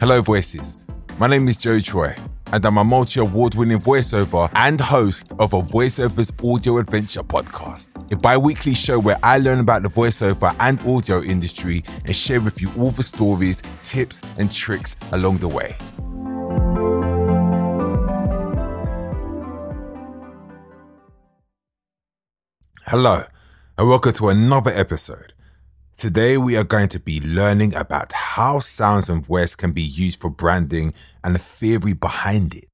Hello, voices. My name is Jo Troy, and I'm a multi award winning voiceover and host of a voiceovers audio adventure podcast, a bi weekly show where I learn about the voiceover and audio industry and share with you all the stories, tips, and tricks along the way. Hello, and welcome to another episode. Today, we are going to be learning about how sounds and voice can be used for branding and the theory behind it.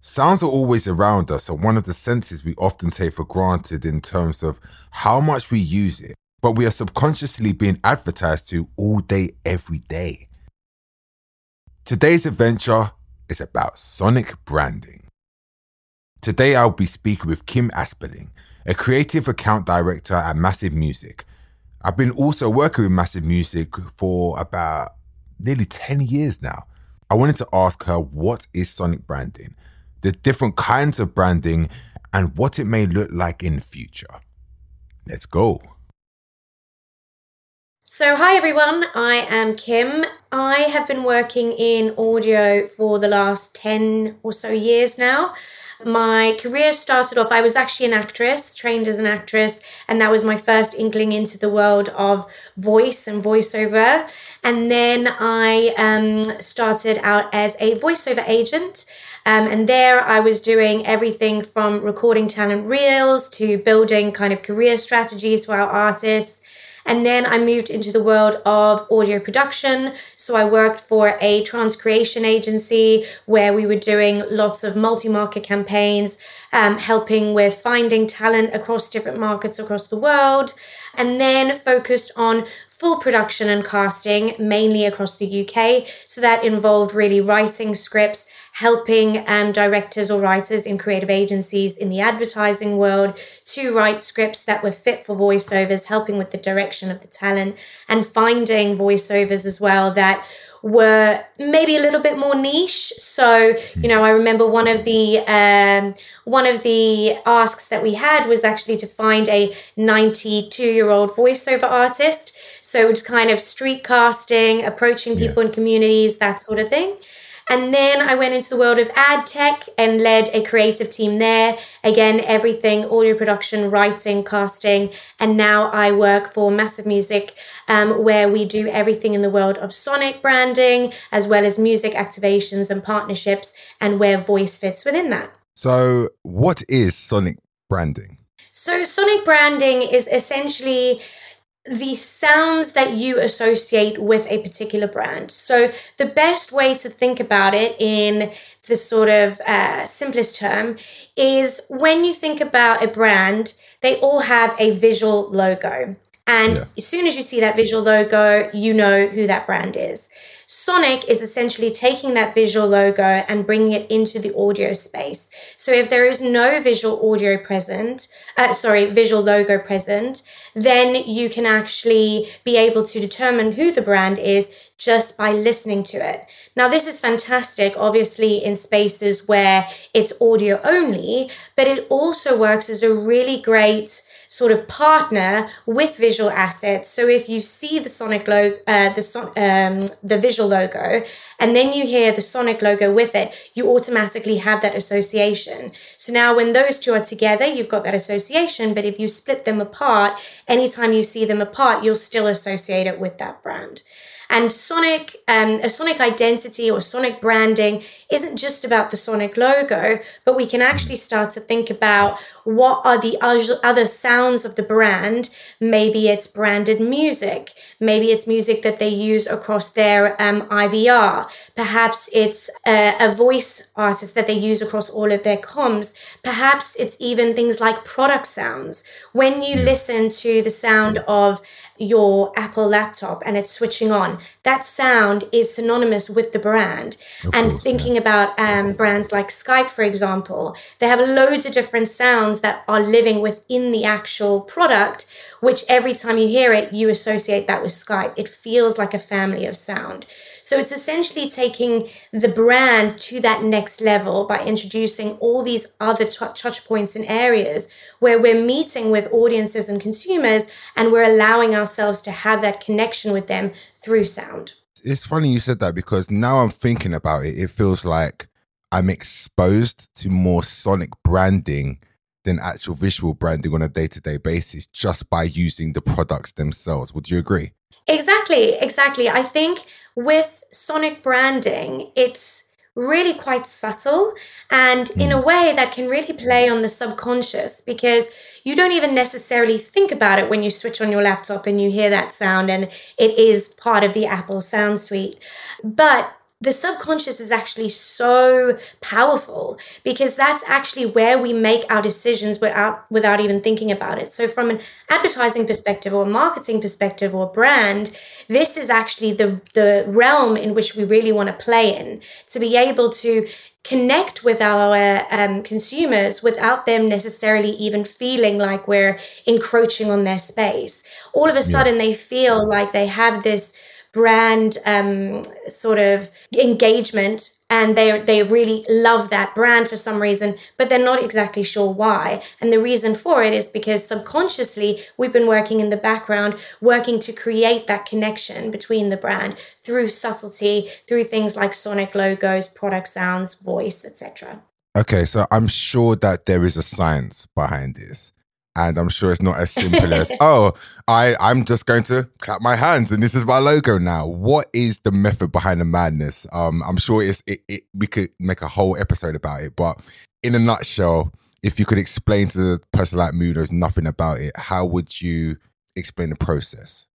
Sounds are always around us and one of the senses we often take for granted in terms of how much we use it, but we are subconsciously being advertised to all day, every day. Today's adventure is about sonic branding. Today, I'll be speaking with Kim Aspeling, a creative account director at Massive Music I've been also working with Massive Music for about nearly 10 years now. I wanted to ask her what is sonic branding, the different kinds of branding, and what it may look like in the future. Let's go. So, hi everyone, I am Kim. I have been working in audio for the last 10 or so years now. My career started off, I was actually an actress, trained as an actress, and that was my first inkling into the world of voice and voiceover. And then I um, started out as a voiceover agent. Um, and there I was doing everything from recording talent reels to building kind of career strategies for our artists and then I moved into the world of audio production. So I worked for a trans creation agency where we were doing lots of multi market campaigns, um, helping with finding talent across different markets across the world. And then focused on full production and casting, mainly across the UK. So that involved really writing scripts helping um, directors or writers in creative agencies in the advertising world to write scripts that were fit for voiceovers, helping with the direction of the talent and finding voiceovers as well that were maybe a little bit more niche. So, you know, I remember one of the um, one of the asks that we had was actually to find a 92 year old voiceover artist. So it's kind of street casting, approaching people yeah. in communities, that sort of thing. And then I went into the world of ad tech and led a creative team there. Again, everything audio production, writing, casting. And now I work for Massive Music, um, where we do everything in the world of sonic branding, as well as music activations and partnerships, and where voice fits within that. So, what is sonic branding? So, sonic branding is essentially the sounds that you associate with a particular brand. So, the best way to think about it in the sort of uh, simplest term is when you think about a brand, they all have a visual logo. And yeah. as soon as you see that visual logo, you know who that brand is. Sonic is essentially taking that visual logo and bringing it into the audio space. So if there is no visual audio present, uh, sorry, visual logo present, then you can actually be able to determine who the brand is just by listening to it. Now, this is fantastic, obviously, in spaces where it's audio only, but it also works as a really great sort of partner with visual assets. So if you see the Sonic logo, uh, the son- um, the visual logo, and then you hear the Sonic logo with it, you automatically have that association. So now when those two are together, you've got that association. But if you split them apart, anytime you see them apart, you'll still associate it with that brand. And Sonic, um, a Sonic identity or Sonic branding isn't just about the Sonic logo, but we can actually start to think about what are the other sounds of the brand. Maybe it's branded music. Maybe it's music that they use across their um, IVR. Perhaps it's a, a voice artist that they use across all of their comms. Perhaps it's even things like product sounds. When you listen to the sound of your Apple laptop and it's switching on, that sound is synonymous with the brand. Of and course, thinking yeah. about um, brands like Skype, for example, they have loads of different sounds that are living within the actual product, which every time you hear it, you associate that with Skype. It feels like a family of sound. So it's essentially taking the brand to that next level by introducing all these other t- touch points and areas where we're meeting with audiences and consumers and we're allowing ourselves to have that connection with them through sound. it's funny you said that because now I'm thinking about it, it feels like I'm exposed to more sonic branding than actual visual branding on a day to day basis just by using the products themselves. Would you agree? Exactly, exactly. I think with sonic branding, it's really quite subtle and in a hmm. way that can really play on the subconscious because you don't even necessarily think about it when you switch on your laptop and you hear that sound and it is part of the Apple sound suite. But the subconscious is actually so powerful because that's actually where we make our decisions without without even thinking about it. So from an advertising perspective or marketing perspective or brand, this is actually the the realm in which we really want to play in to be able to connect with our um, consumers without them necessarily even feeling like we're encroaching on their space. All of a sudden, yeah. they feel like they have this brand um, sort of engagement and they they really love that brand for some reason but they're not exactly sure why. And the reason for it is because subconsciously we've been working in the background working to create that connection between the brand through subtlety through things like sonic logos product sounds voice etc okay so i'm sure that there is a science behind this and I'm sure it's not as simple as, oh, I, I'm just going to clap my hands and this is my logo now. What is the method behind the madness? Um, I'm sure it's it, it, we could make a whole episode about it, but in a nutshell, if you could explain to the person like me who knows nothing about it, how would you explain the process?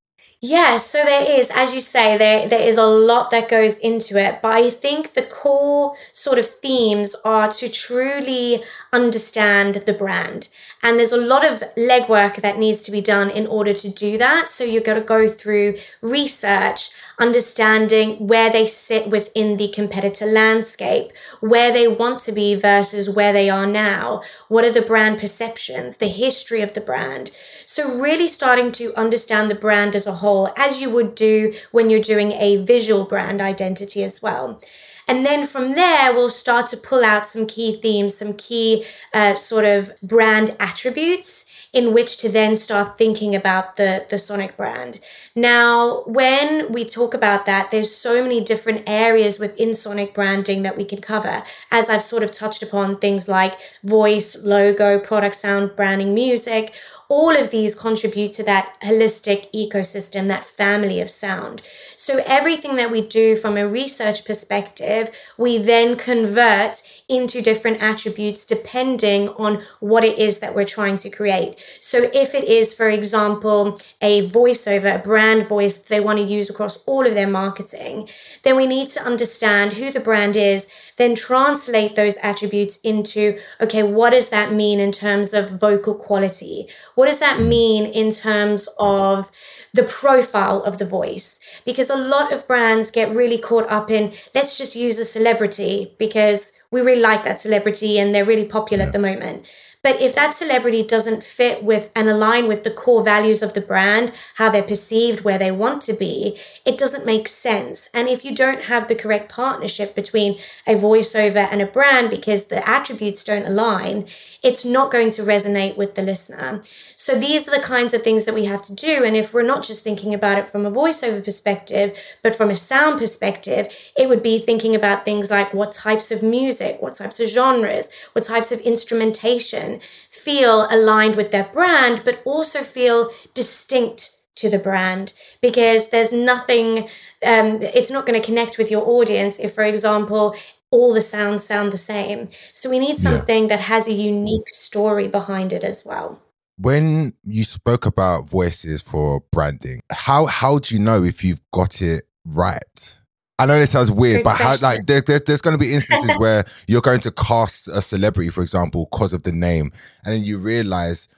Yeah, so there is, as you say, there there is a lot that goes into it, but I think the core sort of themes are to truly understand the brand. And there's a lot of legwork that needs to be done in order to do that. So you've got to go through research, understanding where they sit within the competitor landscape, where they want to be versus where they are now. What are the brand perceptions, the history of the brand? So, really starting to understand the brand as a whole, as you would do when you're doing a visual brand identity as well. And then from there, we'll start to pull out some key themes, some key uh, sort of brand attributes in which to then start thinking about the, the Sonic brand. Now, when we talk about that, there's so many different areas within Sonic branding that we can cover. As I've sort of touched upon, things like voice, logo, product sound, branding, music, all of these contribute to that holistic ecosystem, that family of sound. So everything that we do from a research perspective, we then convert into different attributes depending on what it is that we're trying to create. So if it is, for example, a voiceover, a brand voice they want to use across all of their marketing, then we need to understand who the brand is, then translate those attributes into, okay, what does that mean in terms of vocal quality? What does that mm. mean in terms of the profile of the voice? because a lot of brands get really caught up in let's just use a celebrity because we really like that celebrity and they're really popular yeah. at the moment. But if that celebrity doesn't fit with and align with the core values of the brand, how they're perceived, where they want to be, it doesn't make sense. And if you don't have the correct partnership between a voiceover and a brand because the attributes don't align, it's not going to resonate with the listener. So these are the kinds of things that we have to do. And if we're not just thinking about it from a voiceover perspective, but from a sound perspective, it would be thinking about things like what types of music, what types of genres, what types of instrumentation feel aligned with their brand, but also feel distinct to the brand. Because there's nothing um, it's not going to connect with your audience if for example all the sounds sound the same. So we need something yeah. that has a unique story behind it as well. When you spoke about voices for branding how how do you know if you've got it right I know this sounds weird, Good but how, like there, there, there's going to be instances where you're going to cast a celebrity, for example, because of the name, and then you realize,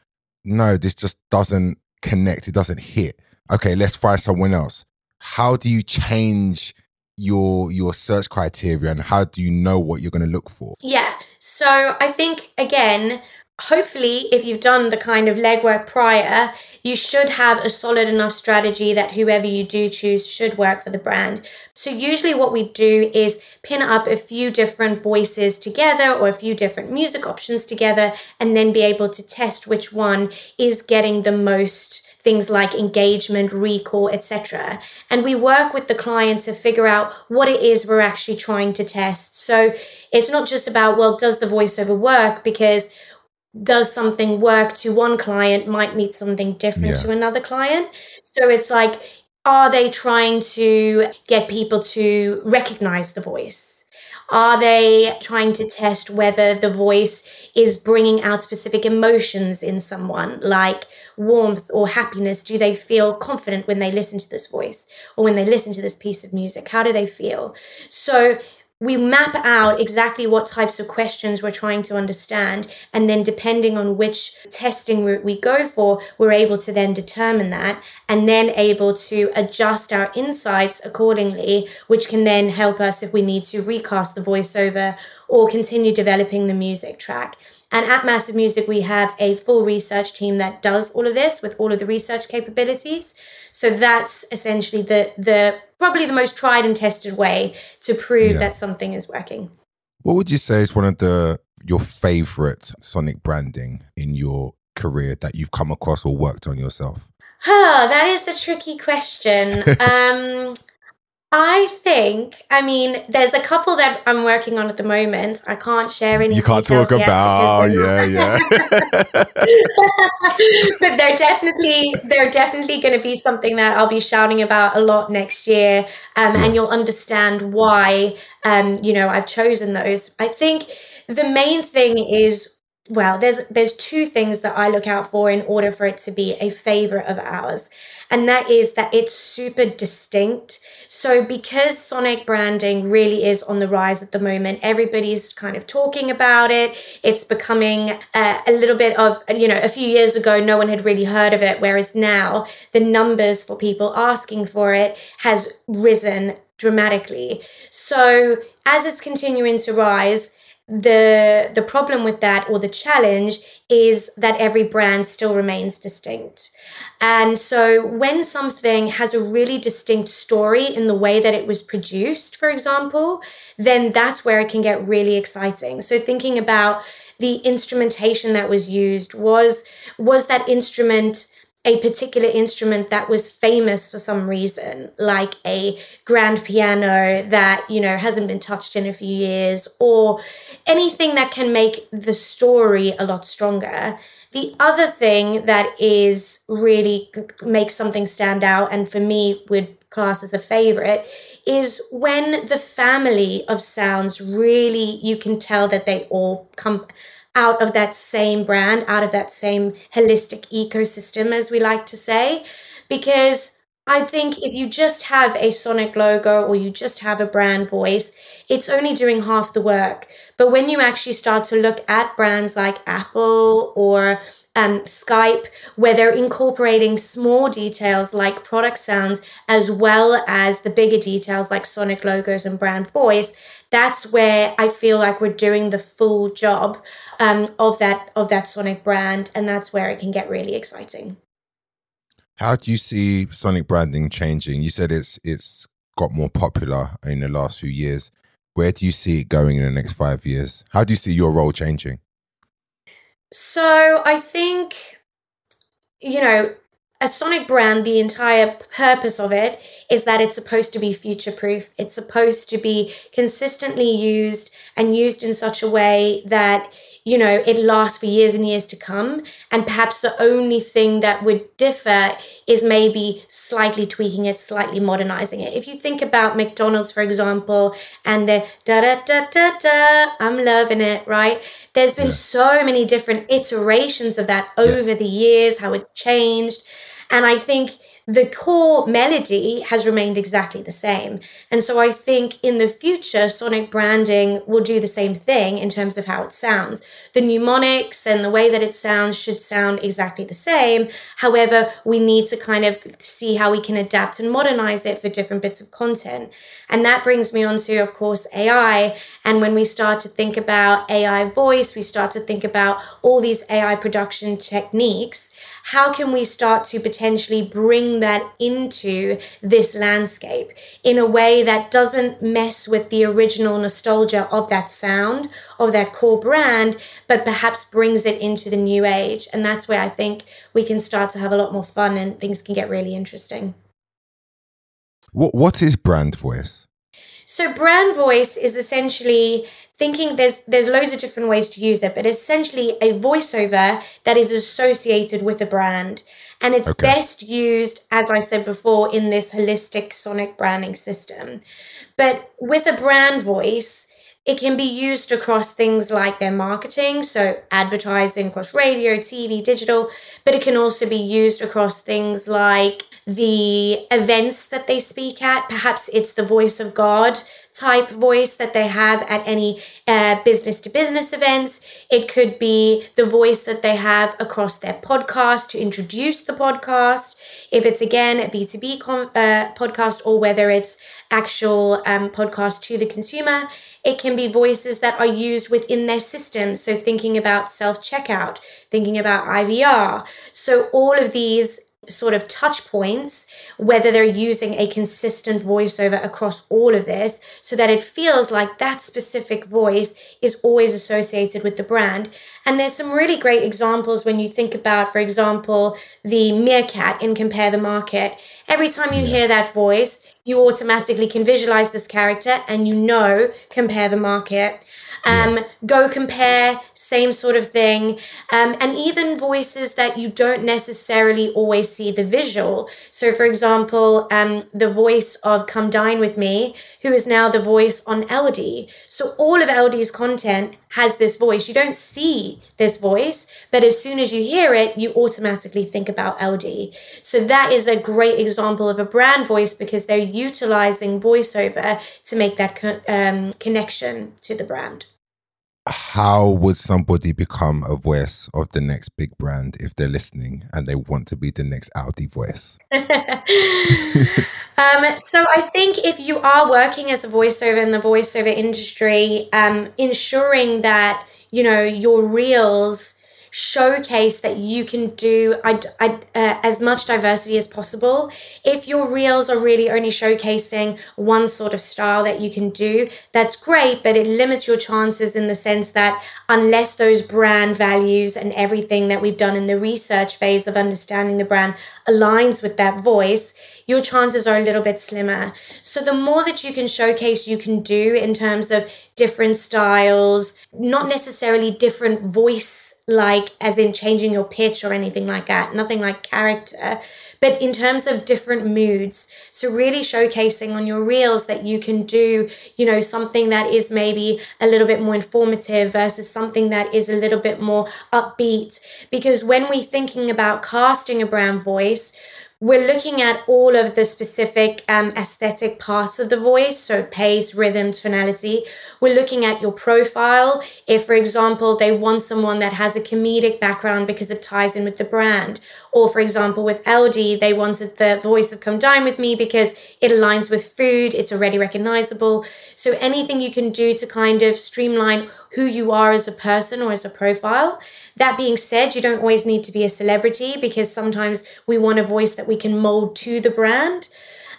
no, this just doesn't connect, it doesn't hit. Okay, let's find someone else. How do you change your your search criteria and how do you know what you're going to look for? Yeah. So I think again, hopefully if you've done the kind of legwork prior you should have a solid enough strategy that whoever you do choose should work for the brand so usually what we do is pin up a few different voices together or a few different music options together and then be able to test which one is getting the most things like engagement, recall, etc. And we work with the client to figure out what it is we're actually trying to test. So it's not just about, well, does the voiceover work? Because does something work to one client might mean something different yeah. to another client. So it's like, are they trying to get people to recognize the voice? Are they trying to test whether the voice is bringing out specific emotions in someone, like warmth or happiness? Do they feel confident when they listen to this voice or when they listen to this piece of music? How do they feel? So we map out exactly what types of questions we're trying to understand. And then, depending on which testing route we go for, we're able to then determine that and then able to adjust our insights accordingly, which can then help us if we need to recast the voiceover or continue developing the music track. And at Massive Music, we have a full research team that does all of this with all of the research capabilities. So that's essentially the the probably the most tried and tested way to prove yeah. that something is working. What would you say is one of the your favorite sonic branding in your career that you've come across or worked on yourself? Oh, that is a tricky question. um, I think, I mean, there's a couple that I'm working on at the moment. I can't share any. You can't talk about, Oh yeah, yeah. but they're definitely, they're definitely going to be something that I'll be shouting about a lot next year, um, and you'll understand why, um, you know, I've chosen those. I think the main thing is well there's there's two things that i look out for in order for it to be a favorite of ours and that is that it's super distinct. So, because sonic branding really is on the rise at the moment, everybody's kind of talking about it. It's becoming uh, a little bit of, you know, a few years ago, no one had really heard of it, whereas now the numbers for people asking for it has risen dramatically. So, as it's continuing to rise, the the problem with that or the challenge is that every brand still remains distinct. And so when something has a really distinct story in the way that it was produced for example then that's where it can get really exciting. So thinking about the instrumentation that was used was was that instrument a particular instrument that was famous for some reason, like a grand piano that, you know, hasn't been touched in a few years, or anything that can make the story a lot stronger. The other thing that is really makes something stand out, and for me would class as a favorite, is when the family of sounds really, you can tell that they all come out of that same brand, out of that same holistic ecosystem, as we like to say. Because I think if you just have a Sonic logo or you just have a brand voice, it's only doing half the work. But when you actually start to look at brands like Apple or um, Skype, where they're incorporating small details like product sounds, as well as the bigger details like Sonic logos and brand voice, that's where I feel like we're doing the full job um, of that of that Sonic brand, and that's where it can get really exciting. How do you see Sonic branding changing? You said it's it's got more popular in the last few years. Where do you see it going in the next five years? How do you see your role changing? So I think, you know, a Sonic brand, the entire purpose of it is that it's supposed to be future proof. It's supposed to be consistently used and used in such a way that you know, it lasts for years and years to come. And perhaps the only thing that would differ is maybe slightly tweaking it, slightly modernizing it. If you think about McDonald's, for example, and the da da da da da, I'm loving it, right? There's been yeah. so many different iterations of that over yeah. the years, how it's changed. And I think the core melody has remained exactly the same. And so I think in the future, sonic branding will do the same thing in terms of how it sounds. The mnemonics and the way that it sounds should sound exactly the same. However, we need to kind of see how we can adapt and modernize it for different bits of content. And that brings me on to, of course, AI. And when we start to think about AI voice, we start to think about all these AI production techniques how can we start to potentially bring bring that into this landscape in a way that doesn't mess with the original nostalgia of that sound, of that core brand, but perhaps brings it into the new age. And that's where I think we can start to have a lot more fun and things can get really interesting. What, what is brand voice? So brand voice is essentially thinking there's there's loads of different ways to use it, but essentially a voiceover that is associated with a brand. And it's okay. best used, as I said before, in this holistic sonic branding system. But with a brand voice, it can be used across things like their marketing, so advertising across radio, TV, digital, but it can also be used across things like the events that they speak at. Perhaps it's the voice of God type voice that they have at any business to business events. It could be the voice that they have across their podcast to introduce the podcast. If it's again a B2B con- uh, podcast or whether it's actual um, podcast to the consumer, it can be voices that are used within their system. So thinking about self checkout, thinking about IVR. So all of these sort of touch points, whether they're using a consistent voiceover across all of this so that it feels like that specific voice is always associated with the brand. And there's some really great examples when you think about, for example, the meerkat in Compare the Market. Every time you hear that voice, you automatically can visualize this character and you know Compare the Market. Um, yeah. Go compare, same sort of thing. Um, and even voices that you don't necessarily always see the visual. So, for example, um, the voice of Come Dine With Me, who is now the voice on Aldi. So, all of Aldi's content has this voice. You don't see this voice, but as soon as you hear it, you automatically think about Aldi. So, that is a great example of a brand voice because they're utilizing voiceover to make that co- um, connection to the brand how would somebody become a voice of the next big brand if they're listening and they want to be the next Audi voice? um, so I think if you are working as a voiceover in the voiceover industry, um, ensuring that you know your reels showcase that you can do I, I, uh, as much diversity as possible. If your reels are really only showcasing one sort of style that you can do, that's great, but it limits your chances in the sense that unless those brand values and everything that we've done in the research phase of understanding the brand aligns with that voice, your chances are a little bit slimmer. So the more that you can showcase you can do in terms of different styles, not necessarily different voice like as in changing your pitch or anything like that, nothing like character, but in terms of different moods. So really showcasing on your reels that you can do, you know, something that is maybe a little bit more informative versus something that is a little bit more upbeat. Because when we're thinking about casting a brand voice, we're looking at all of the specific um, aesthetic parts of the voice, so pace, rhythm, tonality. We're looking at your profile. If, for example, they want someone that has a comedic background because it ties in with the brand, or for example, with Aldi, they wanted the voice of Come Dine With Me because it aligns with food, it's already recognizable. So anything you can do to kind of streamline who you are as a person or as a profile. That being said, you don't always need to be a celebrity because sometimes we want a voice that we can mold to the brand.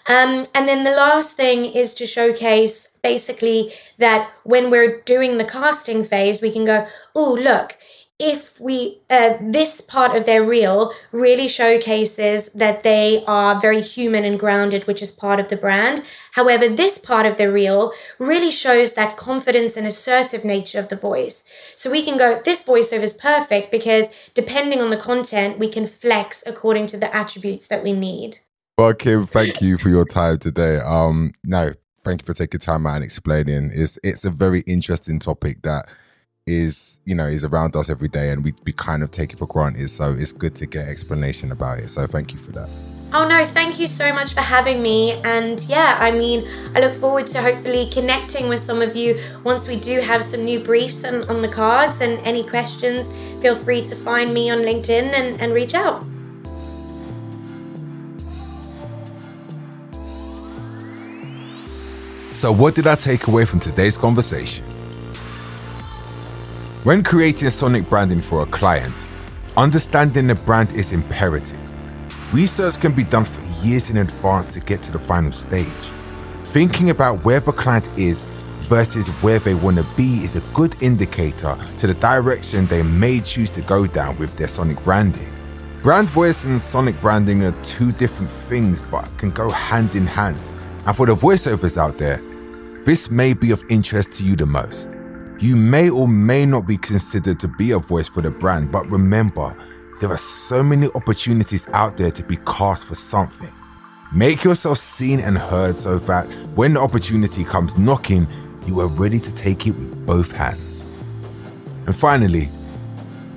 Um, and then the last thing is to showcase basically that when we're doing the casting phase, we can go, oh, look, if we uh, this part of their reel really showcases that they are very human and grounded which is part of the brand. However this part of the reel really shows that confidence and assertive nature of the voice. So we can go this voiceover is perfect because depending on the content we can flex according to the attributes that we need. Well kim thank you for your time today. Um no thank you for taking time out and explaining. It's it's a very interesting topic that is you know is around us every day and we, we kind of take it for granted. So it's good to get explanation about it. So thank you for that. Oh no thank you so much for having me. And yeah i mean i look forward to hopefully connecting with some of you once we do have some new briefs on, on the cards. And any questions feel free to find me on linkedin and, and reach out. So what did i take away from today's conversation when creating sonic branding for a client, understanding the brand is imperative. Research can be done for years in advance to get to the final stage. Thinking about where the client is versus where they want to be is a good indicator to the direction they may choose to go down with their sonic branding. Brand voice and sonic branding are two different things but can go hand in hand. And for the voiceovers out there, this may be of interest to you the most. You may or may not be considered to be a voice for the brand, but remember, there are so many opportunities out there to be cast for something. Make yourself seen and heard so that when the opportunity comes knocking, you are ready to take it with both hands. And finally,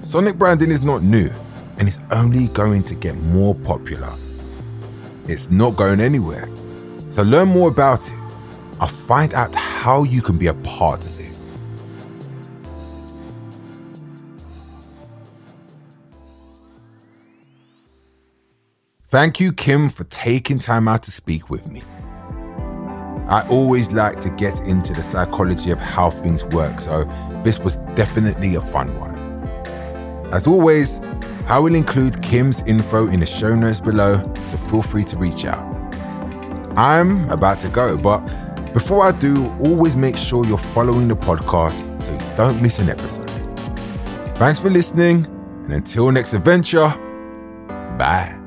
sonic branding is not new and it's only going to get more popular. It's not going anywhere. So learn more about it. I'll find out how you can be a part of it. Thank you, Kim, for taking time out to speak with me. I always like to get into the psychology of how things work, so this was definitely a fun one. As always, I will include Kim's info in the show notes below, so feel free to reach out. I'm about to go, but before I do, always make sure you're following the podcast so you don't miss an episode. Thanks for listening, and until next adventure, bye.